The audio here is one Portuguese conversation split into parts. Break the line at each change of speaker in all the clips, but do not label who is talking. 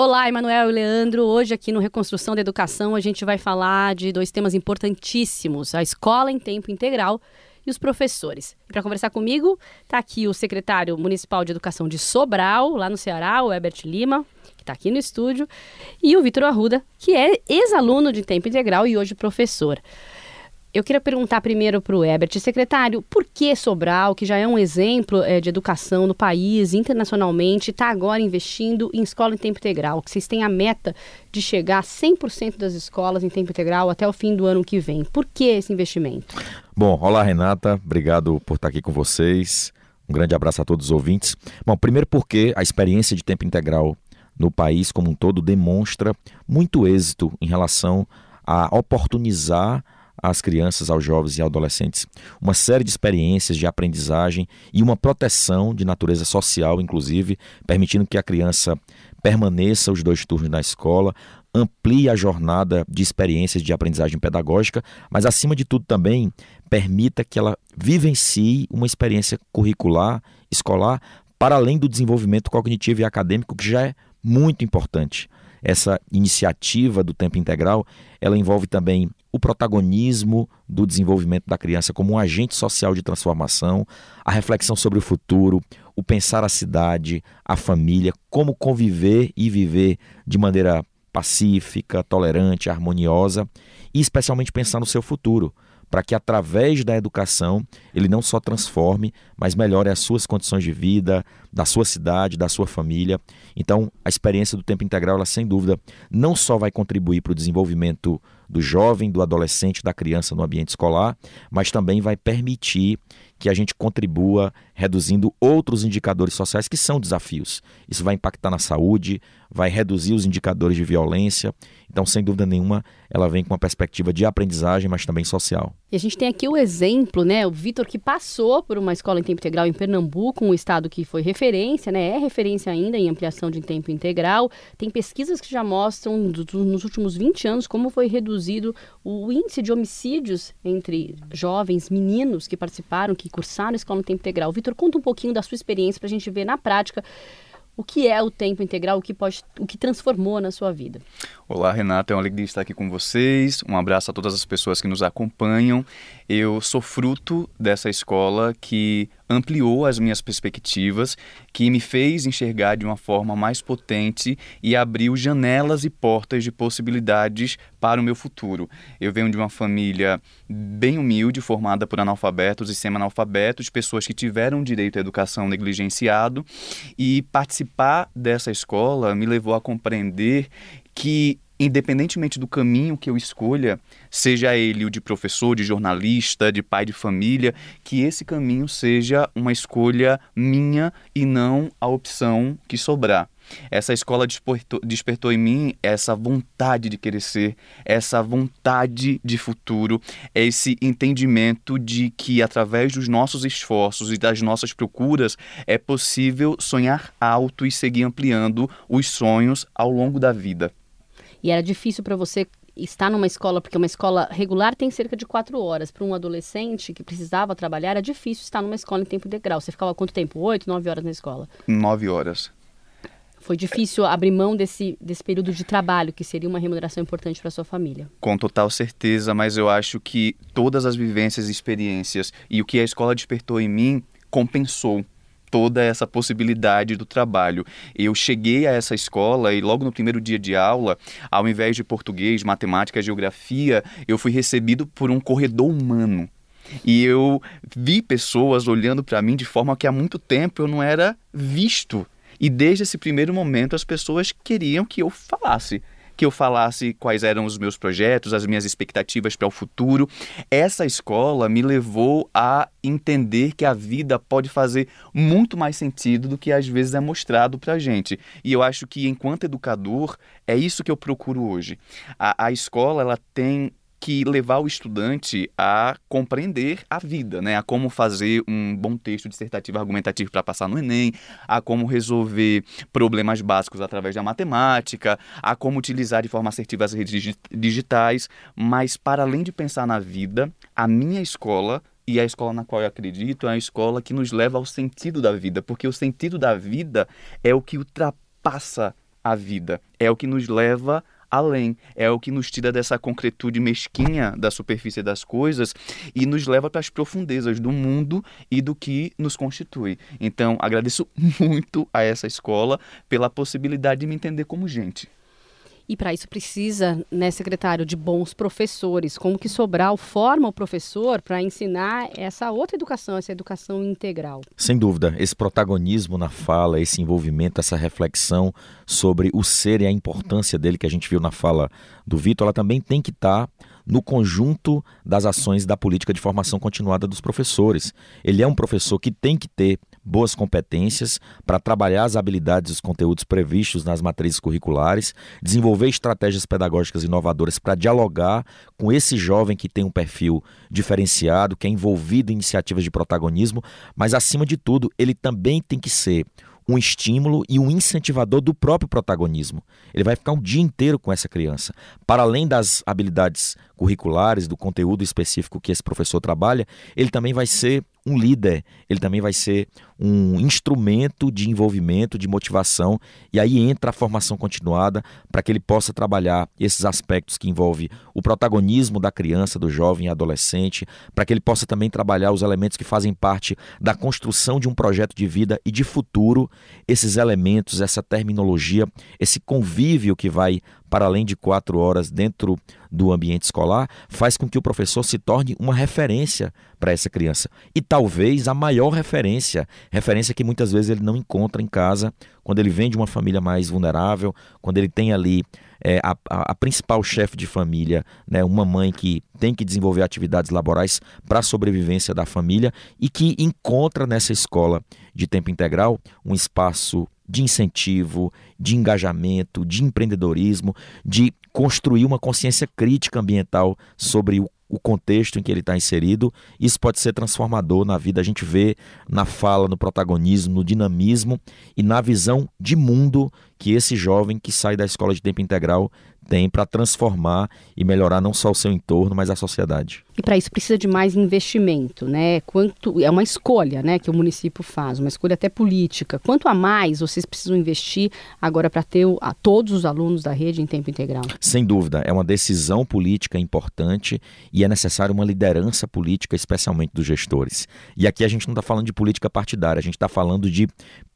Olá, Emanuel e Leandro. Hoje aqui no Reconstrução da Educação a gente vai falar de dois temas importantíssimos: a escola em tempo integral e os professores. Para conversar comigo, está aqui o secretário municipal de Educação de Sobral, lá no Ceará, o Herbert Lima, que está aqui no estúdio, e o Vitor Arruda, que é ex-aluno de tempo integral e hoje professor. Eu queria perguntar primeiro para o Herbert, secretário, por que Sobral, que já é um exemplo é, de educação no país, internacionalmente, está agora investindo em escola em tempo integral? Que vocês têm a meta de chegar a 100% das escolas em tempo integral até o fim do ano que vem. Por que esse investimento?
Bom, olá Renata, obrigado por estar aqui com vocês. Um grande abraço a todos os ouvintes. Bom, primeiro porque a experiência de tempo integral no país como um todo demonstra muito êxito em relação a oportunizar às crianças, aos jovens e adolescentes uma série de experiências de aprendizagem e uma proteção de natureza social, inclusive, permitindo que a criança permaneça os dois turnos na escola, amplie a jornada de experiências de aprendizagem pedagógica, mas acima de tudo também permita que ela vivencie uma experiência curricular, escolar, para além do desenvolvimento cognitivo e acadêmico que já é muito importante. Essa iniciativa do tempo integral, ela envolve também o protagonismo do desenvolvimento da criança como um agente social de transformação, a reflexão sobre o futuro, o pensar a cidade, a família, como conviver e viver de maneira pacífica, tolerante, harmoniosa e especialmente pensar no seu futuro para que através da educação ele não só transforme, mas melhore as suas condições de vida, da sua cidade, da sua família. Então, a experiência do tempo integral, ela sem dúvida, não só vai contribuir para o desenvolvimento do jovem, do adolescente, da criança no ambiente escolar, mas também vai permitir que a gente contribua reduzindo outros indicadores sociais que são desafios. Isso vai impactar na saúde, vai reduzir os indicadores de violência. Então, sem dúvida nenhuma, ela vem com uma perspectiva de aprendizagem, mas também social.
E a gente tem aqui o exemplo, né? O Vitor que passou por uma escola em tempo integral em Pernambuco, um estado que foi referência, né? É referência ainda em ampliação de tempo integral. Tem pesquisas que já mostram nos últimos 20 anos como foi reduzido o índice de homicídios entre jovens, meninos que participaram, que cursaram a escola em tempo integral. Vitor, conta um pouquinho da sua experiência para a gente ver na prática o que é o tempo integral, o que pode, o que transformou na sua vida.
Olá, Renata, é uma alegria estar aqui com vocês. Um abraço a todas as pessoas que nos acompanham. Eu sou fruto dessa escola que ampliou as minhas perspectivas, que me fez enxergar de uma forma mais potente e abriu janelas e portas de possibilidades para o meu futuro. Eu venho de uma família bem humilde, formada por analfabetos e semi-analfabetos, pessoas que tiveram direito à educação negligenciado, e participar dessa escola me levou a compreender que independentemente do caminho que eu escolha, seja ele o de professor, de jornalista, de pai de família, que esse caminho seja uma escolha minha e não a opção que sobrar. Essa escola despertou, despertou, em mim essa vontade de crescer, essa vontade de futuro, esse entendimento de que através dos nossos esforços e das nossas procuras é possível sonhar alto e seguir ampliando os sonhos ao longo da vida
e era difícil para você estar numa escola, porque uma escola regular tem cerca de quatro horas. Para um adolescente que precisava trabalhar, era difícil estar numa escola em tempo integral. Você ficava quanto tempo? Oito, nove horas na escola?
Nove horas.
Foi difícil abrir mão desse, desse período de trabalho, que seria uma remuneração importante para sua família?
Com total certeza, mas eu acho que todas as vivências e experiências e o que a escola despertou em mim compensou toda essa possibilidade do trabalho. Eu cheguei a essa escola e logo no primeiro dia de aula, ao invés de português, matemática, geografia, eu fui recebido por um corredor humano. E eu vi pessoas olhando para mim de forma que há muito tempo eu não era visto. E desde esse primeiro momento as pessoas queriam que eu falasse que eu falasse quais eram os meus projetos, as minhas expectativas para o futuro. Essa escola me levou a entender que a vida pode fazer muito mais sentido do que às vezes é mostrado para a gente. E eu acho que, enquanto educador, é isso que eu procuro hoje. A, a escola ela tem que levar o estudante a compreender a vida, né? A como fazer um bom texto dissertativo argumentativo para passar no Enem, a como resolver problemas básicos através da matemática, a como utilizar de forma assertiva as redes digitais, mas para além de pensar na vida, a minha escola e a escola na qual eu acredito é a escola que nos leva ao sentido da vida, porque o sentido da vida é o que ultrapassa a vida, é o que nos leva além, é o que nos tira dessa concretude mesquinha da superfície das coisas e nos leva para as profundezas do mundo e do que nos constitui. Então, agradeço muito a essa escola pela possibilidade de me entender como gente.
E para isso precisa, né, secretário, de bons professores. Como que Sobral forma o professor para ensinar essa outra educação, essa educação integral?
Sem dúvida, esse protagonismo na fala, esse envolvimento, essa reflexão sobre o ser e a importância dele que a gente viu na fala do Vitor, ela também tem que estar tá no conjunto das ações da política de formação continuada dos professores. Ele é um professor que tem que ter boas competências para trabalhar as habilidades e os conteúdos previstos nas matrizes curriculares, desenvolver estratégias pedagógicas inovadoras para dialogar com esse jovem que tem um perfil diferenciado, que é envolvido em iniciativas de protagonismo, mas acima de tudo, ele também tem que ser um estímulo e um incentivador do próprio protagonismo. Ele vai ficar um dia inteiro com essa criança. Para além das habilidades curriculares, do conteúdo específico que esse professor trabalha, ele também vai ser um líder, ele também vai ser um instrumento de envolvimento, de motivação, e aí entra a formação continuada para que ele possa trabalhar esses aspectos que envolvem o protagonismo da criança, do jovem e adolescente, para que ele possa também trabalhar os elementos que fazem parte da construção de um projeto de vida e de futuro, esses elementos, essa terminologia, esse convívio que vai para além de quatro horas dentro do ambiente escolar, faz com que o professor se torne uma referência para essa criança. E talvez a maior referência, referência que muitas vezes ele não encontra em casa, quando ele vem de uma família mais vulnerável, quando ele tem ali é, a, a, principal chefe de família, né, uma mãe que tem que desenvolver atividades laborais para a sobrevivência da família e que encontra nessa escola de tempo integral um espaço de incentivo, de engajamento, de empreendedorismo, de construir uma consciência crítica ambiental sobre o o contexto em que ele está inserido. Isso pode ser transformador na vida. A gente vê na fala, no protagonismo, no dinamismo e na visão de mundo que esse jovem que sai da escola de tempo integral tem para transformar e melhorar não só o seu entorno, mas a sociedade.
E para isso precisa de mais investimento, né? Quanto é uma escolha, né, que o município faz, uma escolha até política. Quanto a mais vocês precisam investir agora para ter a todos os alunos da rede em tempo integral?
Sem dúvida, é uma decisão política importante e é necessária uma liderança política, especialmente dos gestores. E aqui a gente não está falando de política partidária, a gente está falando de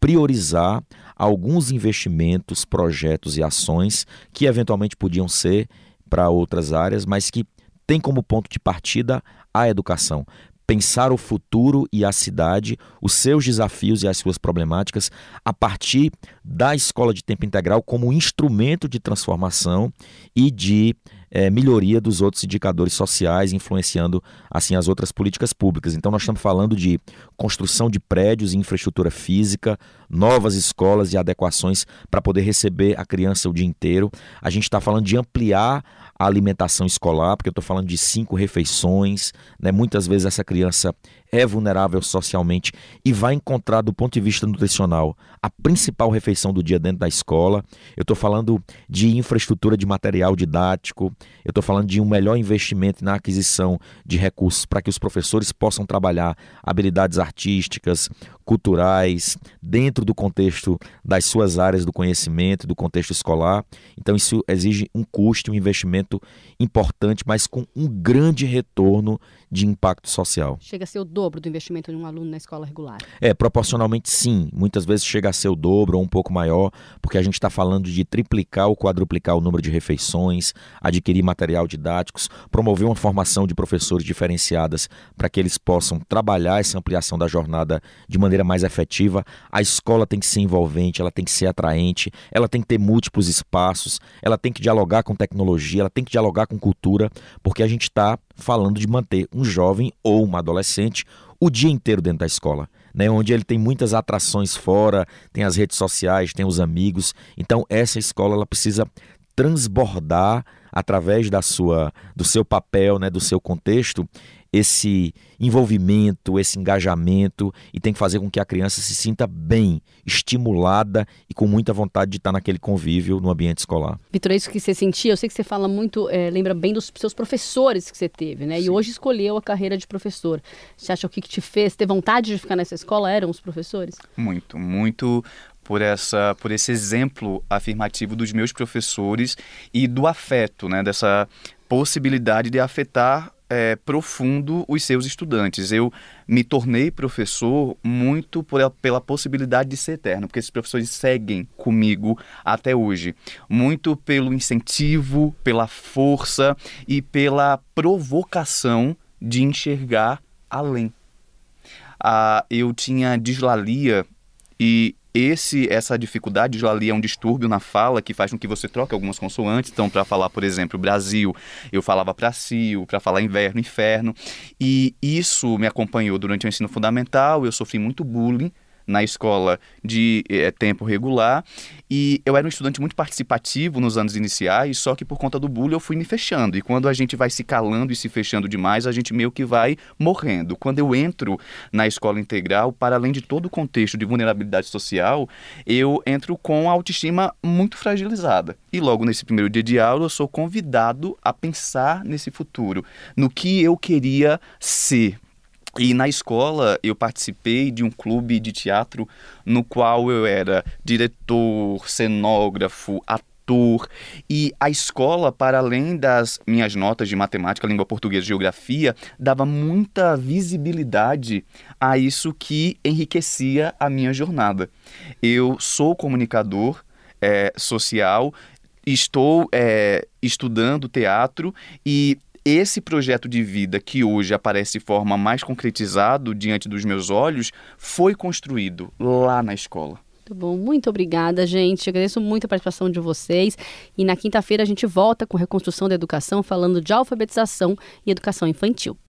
priorizar alguns investimentos, projetos e ações que eventualmente podiam ser para outras áreas, mas que tem como ponto de partida a educação. Pensar o futuro e a cidade, os seus desafios e as suas problemáticas, a partir da escola de tempo integral como instrumento de transformação e de é, melhoria dos outros indicadores sociais, influenciando assim as outras políticas públicas. Então nós estamos falando de construção de prédios e infraestrutura física, novas escolas e adequações para poder receber a criança o dia inteiro. A gente está falando de ampliar a alimentação escolar, porque eu estou falando de cinco refeições. Né? Muitas vezes essa criança é vulnerável socialmente e vai encontrar, do ponto de vista nutricional, a principal refeição do dia dentro da escola. Eu estou falando de infraestrutura de material didático, eu estou falando de um melhor investimento na aquisição de recursos para que os professores possam trabalhar habilidades artísticas, culturais, dentro do contexto das suas áreas do conhecimento, do contexto escolar. Então, isso exige um custo, um investimento importante, mas com um grande retorno de impacto social.
Chega a ser o dobro do investimento de um aluno na escola regular?
É, proporcionalmente sim. Muitas vezes chega a ser o dobro ou um pouco maior, porque a gente está falando de triplicar ou quadruplicar o número de refeições, adquirir material didáticos, promover uma formação de professores diferenciadas para que eles possam trabalhar essa ampliação da jornada de maneira mais efetiva. A escola tem que ser envolvente, ela tem que ser atraente, ela tem que ter múltiplos espaços, ela tem que dialogar com tecnologia, ela tem que dialogar com cultura, porque a gente está falando de manter um jovem ou uma adolescente o dia inteiro dentro da escola, né, onde ele tem muitas atrações fora, tem as redes sociais, tem os amigos. Então essa escola ela precisa transbordar através da sua do seu papel, né, do seu contexto, esse envolvimento, esse engajamento e tem que fazer com que a criança se sinta bem, estimulada e com muita vontade de estar naquele convívio no ambiente escolar.
Vitor, é isso que você sentia? Eu sei que você fala muito, é, lembra bem dos seus professores que você teve, né? Sim. E hoje escolheu a carreira de professor. Você acha o que, que te fez ter vontade de ficar nessa escola eram os professores?
Muito, muito por essa por esse exemplo afirmativo dos meus professores e do afeto, né, dessa possibilidade de afetar é, profundo os seus estudantes. Eu me tornei professor muito por, pela possibilidade de ser eterno, porque esses professores seguem comigo até hoje. Muito pelo incentivo, pela força e pela provocação de enxergar além. Ah, eu tinha dislalia e esse essa dificuldade de ali é um distúrbio na fala que faz com que você troque algumas consoantes. Então, para falar, por exemplo, Brasil, eu falava Brasil, para falar inverno, inferno. E isso me acompanhou durante o ensino fundamental. Eu sofri muito bullying na escola de é, tempo regular e eu era um estudante muito participativo nos anos iniciais, só que por conta do bullying eu fui me fechando. E quando a gente vai se calando e se fechando demais, a gente meio que vai morrendo. Quando eu entro na escola integral, para além de todo o contexto de vulnerabilidade social, eu entro com a autoestima muito fragilizada. E logo nesse primeiro dia de aula, eu sou convidado a pensar nesse futuro, no que eu queria ser e na escola eu participei de um clube de teatro no qual eu era diretor, cenógrafo, ator. E a escola, para além das minhas notas de matemática, língua portuguesa e geografia, dava muita visibilidade a isso que enriquecia a minha jornada. Eu sou comunicador é, social, estou é, estudando teatro e esse projeto de vida que hoje aparece de forma mais concretizado diante dos meus olhos foi construído lá na escola.
Muito bom, muito obrigada, gente. Agradeço muito a participação de vocês. E na quinta-feira a gente volta com reconstrução da educação, falando de alfabetização e educação infantil.